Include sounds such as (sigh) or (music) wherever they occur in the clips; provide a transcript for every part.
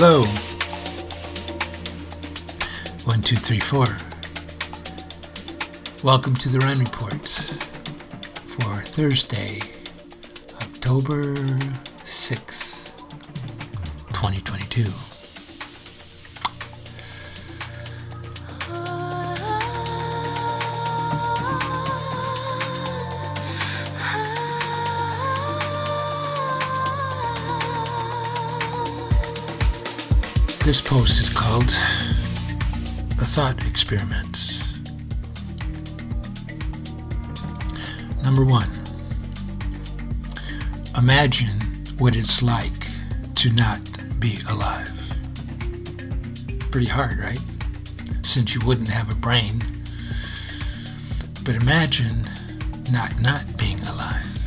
Hello. One, two, three, four. Welcome to the Run Reports for Thursday, October 6, 2022. This post is called A Thought Experiment. Number one, imagine what it's like to not be alive. Pretty hard, right? Since you wouldn't have a brain. But imagine not not being alive.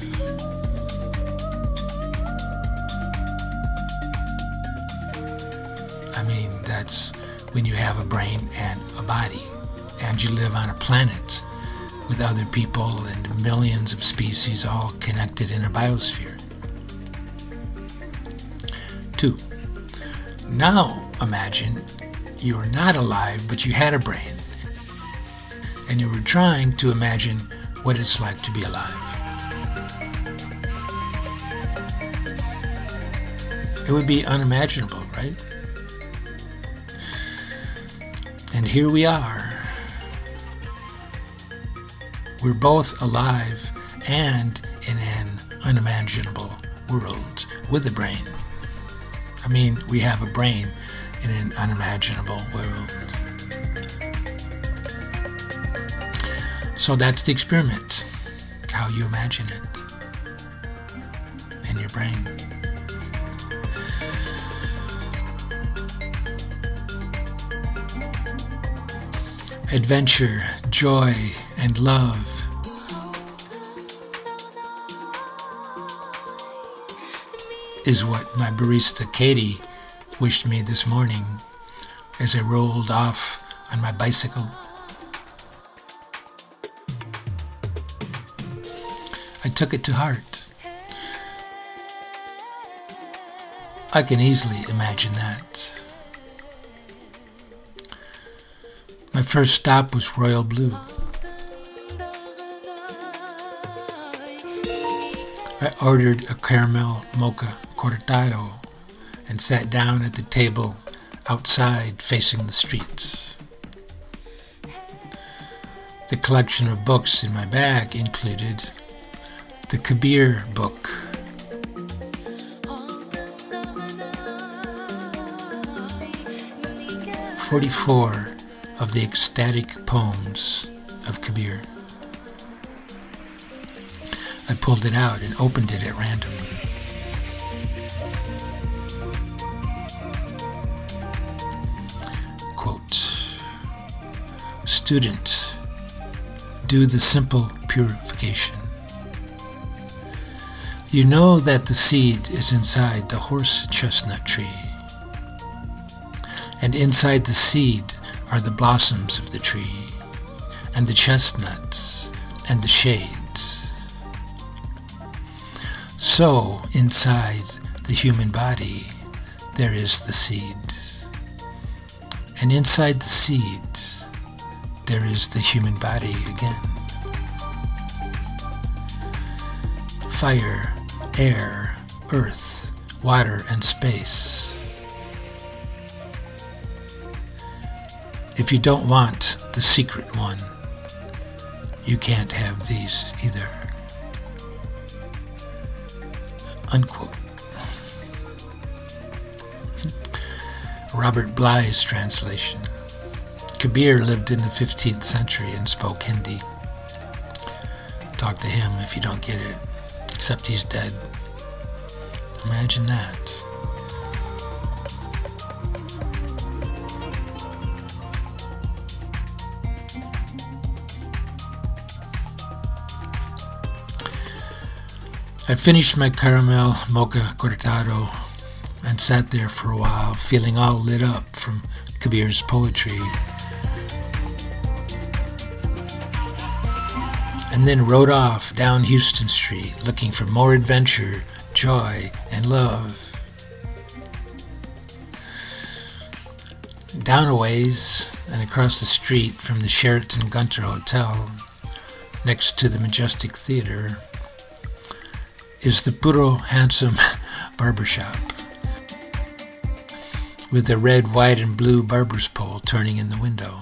That's when you have a brain and a body, and you live on a planet with other people and millions of species all connected in a biosphere. Two, now imagine you are not alive, but you had a brain, and you were trying to imagine what it's like to be alive. It would be unimaginable, right? And here we are. We're both alive and in an unimaginable world with a brain. I mean, we have a brain in an unimaginable world. So that's the experiment how you imagine it in your brain. Adventure, joy, and love. Is what my barista Katie wished me this morning as I rolled off on my bicycle. I took it to heart. I can easily imagine that. My first stop was Royal Blue. I ordered a caramel mocha cortado and sat down at the table outside facing the streets. The collection of books in my bag included the Kabir book. Forty-four of the ecstatic poems of Kabir. I pulled it out and opened it at random. Quote Student, do the simple purification. You know that the seed is inside the horse chestnut tree, and inside the seed are the blossoms of the tree, and the chestnuts, and the shades. So, inside the human body, there is the seed. And inside the seed, there is the human body again. Fire, air, earth, water, and space. If you don't want the secret one, you can't have these either. Unquote. (laughs) Robert Bly's translation. Kabir lived in the 15th century and spoke Hindi. Talk to him if you don't get it, except he's dead. Imagine that. I finished my caramel mocha cortado and sat there for a while, feeling all lit up from Kabir's poetry. And then rode off down Houston Street looking for more adventure, joy, and love. down a ways and across the street from the Sheraton Gunter Hotel, next to the Majestic Theater, is the Puro Handsome (laughs) Barbershop with the red, white, and blue barber's pole turning in the window.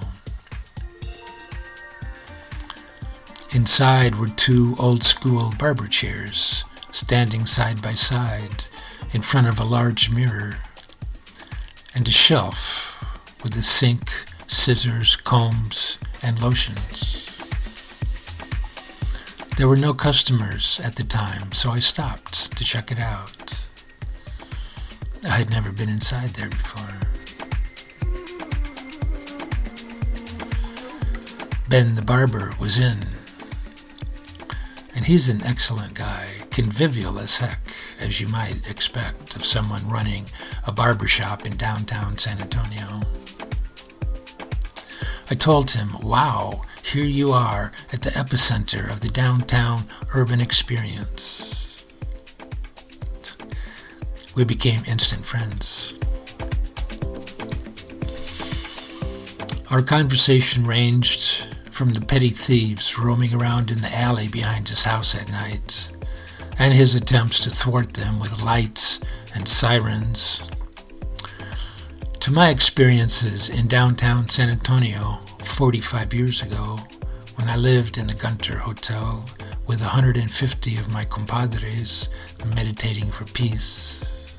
Inside were two old school barber chairs standing side by side in front of a large mirror and a shelf with a sink, scissors, combs, and lotions. There were no customers at the time, so I stopped to check it out. I had never been inside there before. Ben the barber was in, and he's an excellent guy, convivial as heck, as you might expect of someone running a barber shop in downtown San Antonio. I told him, wow, here you are at the epicenter of the downtown urban experience. We became instant friends. Our conversation ranged from the petty thieves roaming around in the alley behind his house at night, and his attempts to thwart them with lights and sirens, to my experiences in downtown San Antonio 45 years ago when I lived in the Gunter Hotel with 150 of my compadres meditating for peace.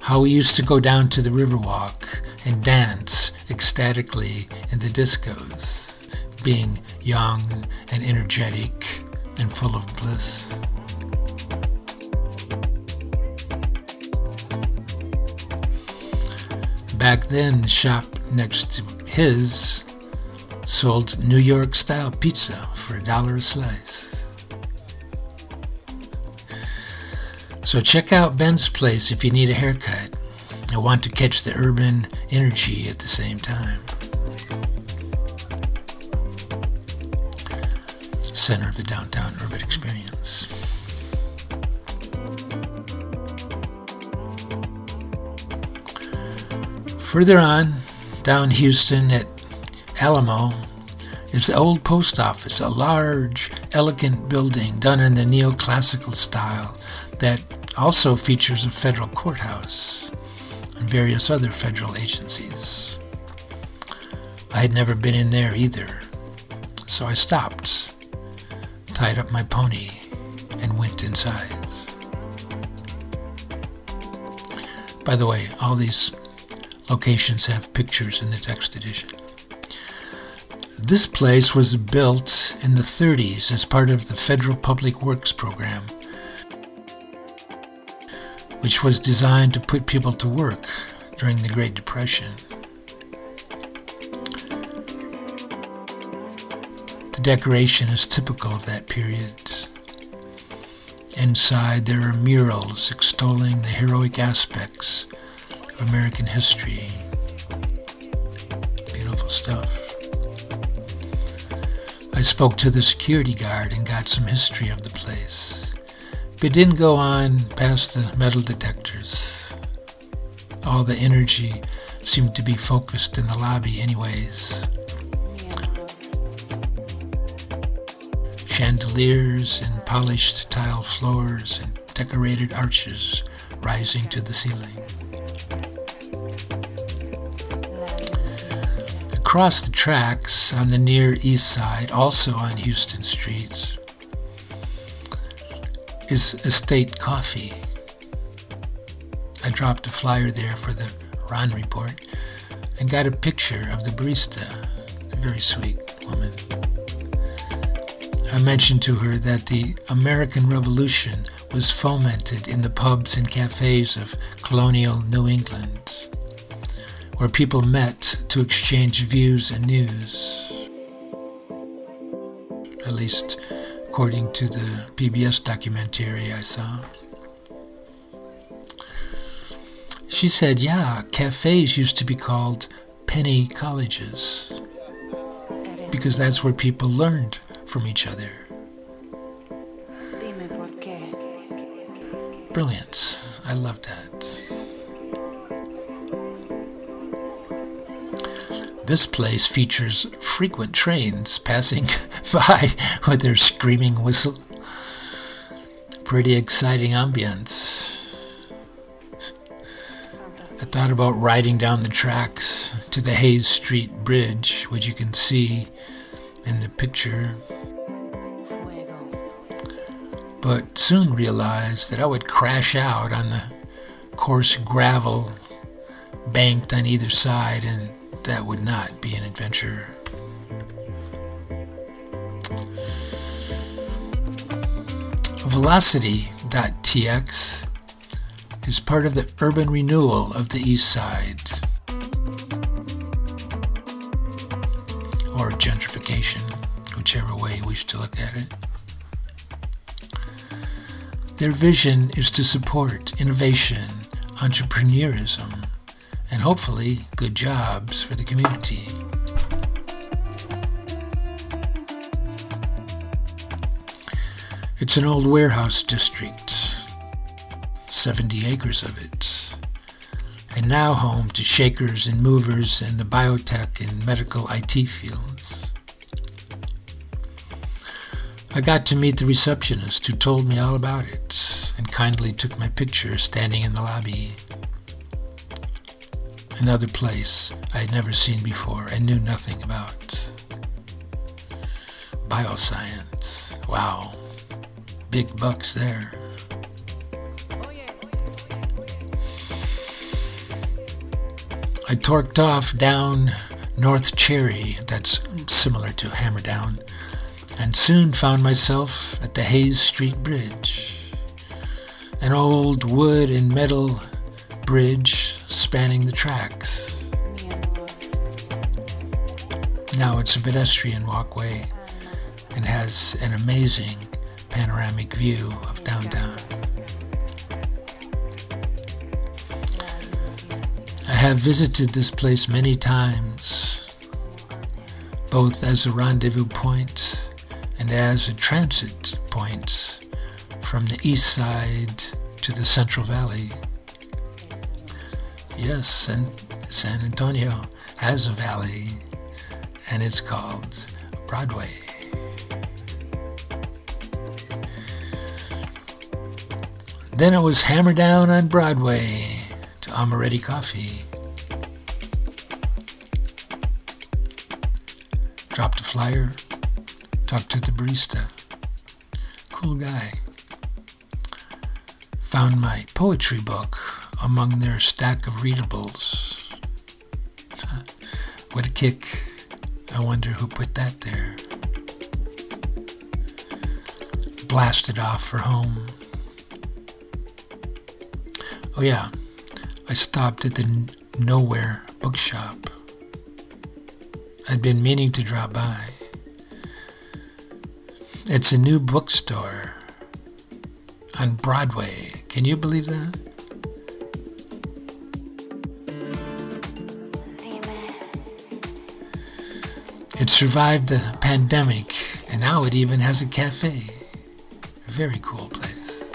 How we used to go down to the Riverwalk and dance ecstatically in the discos, being young and energetic and full of bliss. Back then, the shop next to his sold New York style pizza for a dollar a slice. So check out Ben's place if you need a haircut and want to catch the urban energy at the same time. Center of the downtown urban experience. Further on, down Houston at Alamo, is the old post office, a large, elegant building done in the neoclassical style that also features a federal courthouse and various other federal agencies. I had never been in there either, so I stopped, tied up my pony, and went inside. By the way, all these locations have pictures in the text edition. This place was built in the 30s as part of the Federal Public Works Program, which was designed to put people to work during the Great Depression. The decoration is typical of that period. Inside, there are murals extolling the heroic aspects American history. Beautiful stuff. I spoke to the security guard and got some history of the place, but didn't go on past the metal detectors. All the energy seemed to be focused in the lobby, anyways. Chandeliers and polished tile floors and decorated arches rising to the ceiling. Across the tracks on the near east side, also on Houston Street, is Estate Coffee. I dropped a flyer there for the Ron report and got a picture of the barista, a very sweet woman. I mentioned to her that the American Revolution was fomented in the pubs and cafes of colonial New England where people met to exchange views and news. At least according to the PBS documentary I saw. She said, yeah, cafes used to be called penny colleges because that's where people learned from each other. Brilliant. I love that. This place features frequent trains passing (laughs) by with their screaming whistle. Pretty exciting ambience. I thought about riding down the tracks to the Hayes Street Bridge, which you can see in the picture, but soon realized that I would crash out on the coarse gravel banked on either side, and that would not be an adventure. Velocity.tx is part of the urban renewal of the East Side, or gentrification, whichever way you wish to look at it. Their vision is to support innovation, entrepreneurism, and hopefully good jobs for the community. It's an old warehouse district 70 acres of it, and now home to shakers and movers in the biotech and medical IT fields. I got to meet the receptionist who told me all about it and kindly took my picture standing in the lobby. Another place I had never seen before and knew nothing about. Bioscience. Wow. Big bucks there. I torqued off down North Cherry, that's similar to Hammerdown, and soon found myself at the Hayes Street Bridge. An old wood and metal bridge spanning the tracks. Now it's a pedestrian walkway and has an amazing panoramic view of downtown. I have visited this place many times, both as a rendezvous point and as a transit point from the east side to the Central Valley. Yes, San Antonio has a valley, and it's called Broadway. Then it was hammer down on Broadway to Amaretti Coffee. Dropped a flyer, talked to the barista. Cool guy. Found my poetry book among their stack of readables. what a kick. I wonder who put that there. Blasted off for home. Oh, yeah, I stopped at the Nowhere bookshop. I'd been meaning to drop by. It's a new bookstore on Broadway. Can you believe that? Survived the pandemic, and now it even has a cafe. A very cool place.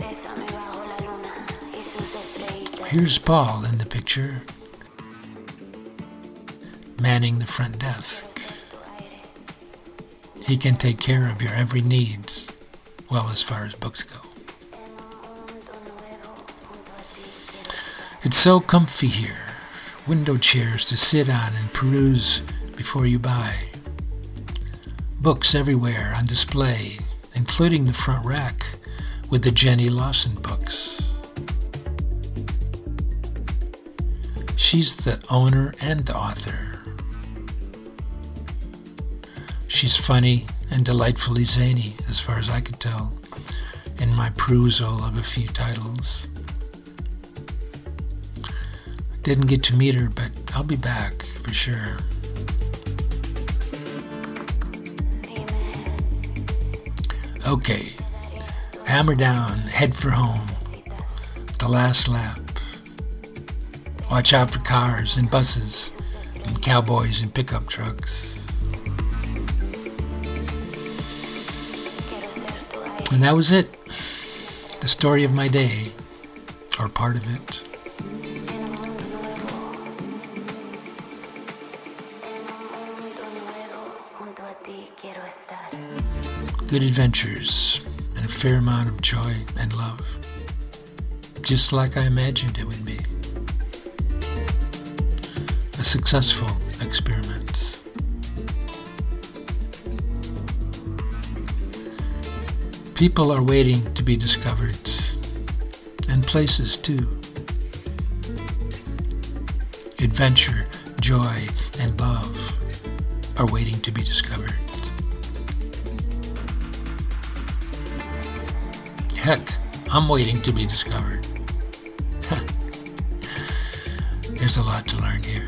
Here's Paul in the picture, manning the front desk. He can take care of your every needs, well, as far as books go. It's so comfy here. Window chairs to sit on and peruse before you buy. Books everywhere on display, including the front rack with the Jenny Lawson books. She's the owner and the author. She's funny and delightfully zany, as far as I could tell, in my perusal of a few titles. Didn't get to meet her, but I'll be back for sure. Okay, hammer down, head for home. The last lap. Watch out for cars and buses and cowboys and pickup trucks. And that was it. The story of my day, or part of it. Good adventures, and a fair amount of joy and love. Just like I imagined it would be. A successful experiment. People are waiting to be discovered, and places too. Adventure, joy, and love are waiting to be discovered. Heck, I'm waiting to be discovered. (laughs) There's a lot to learn here.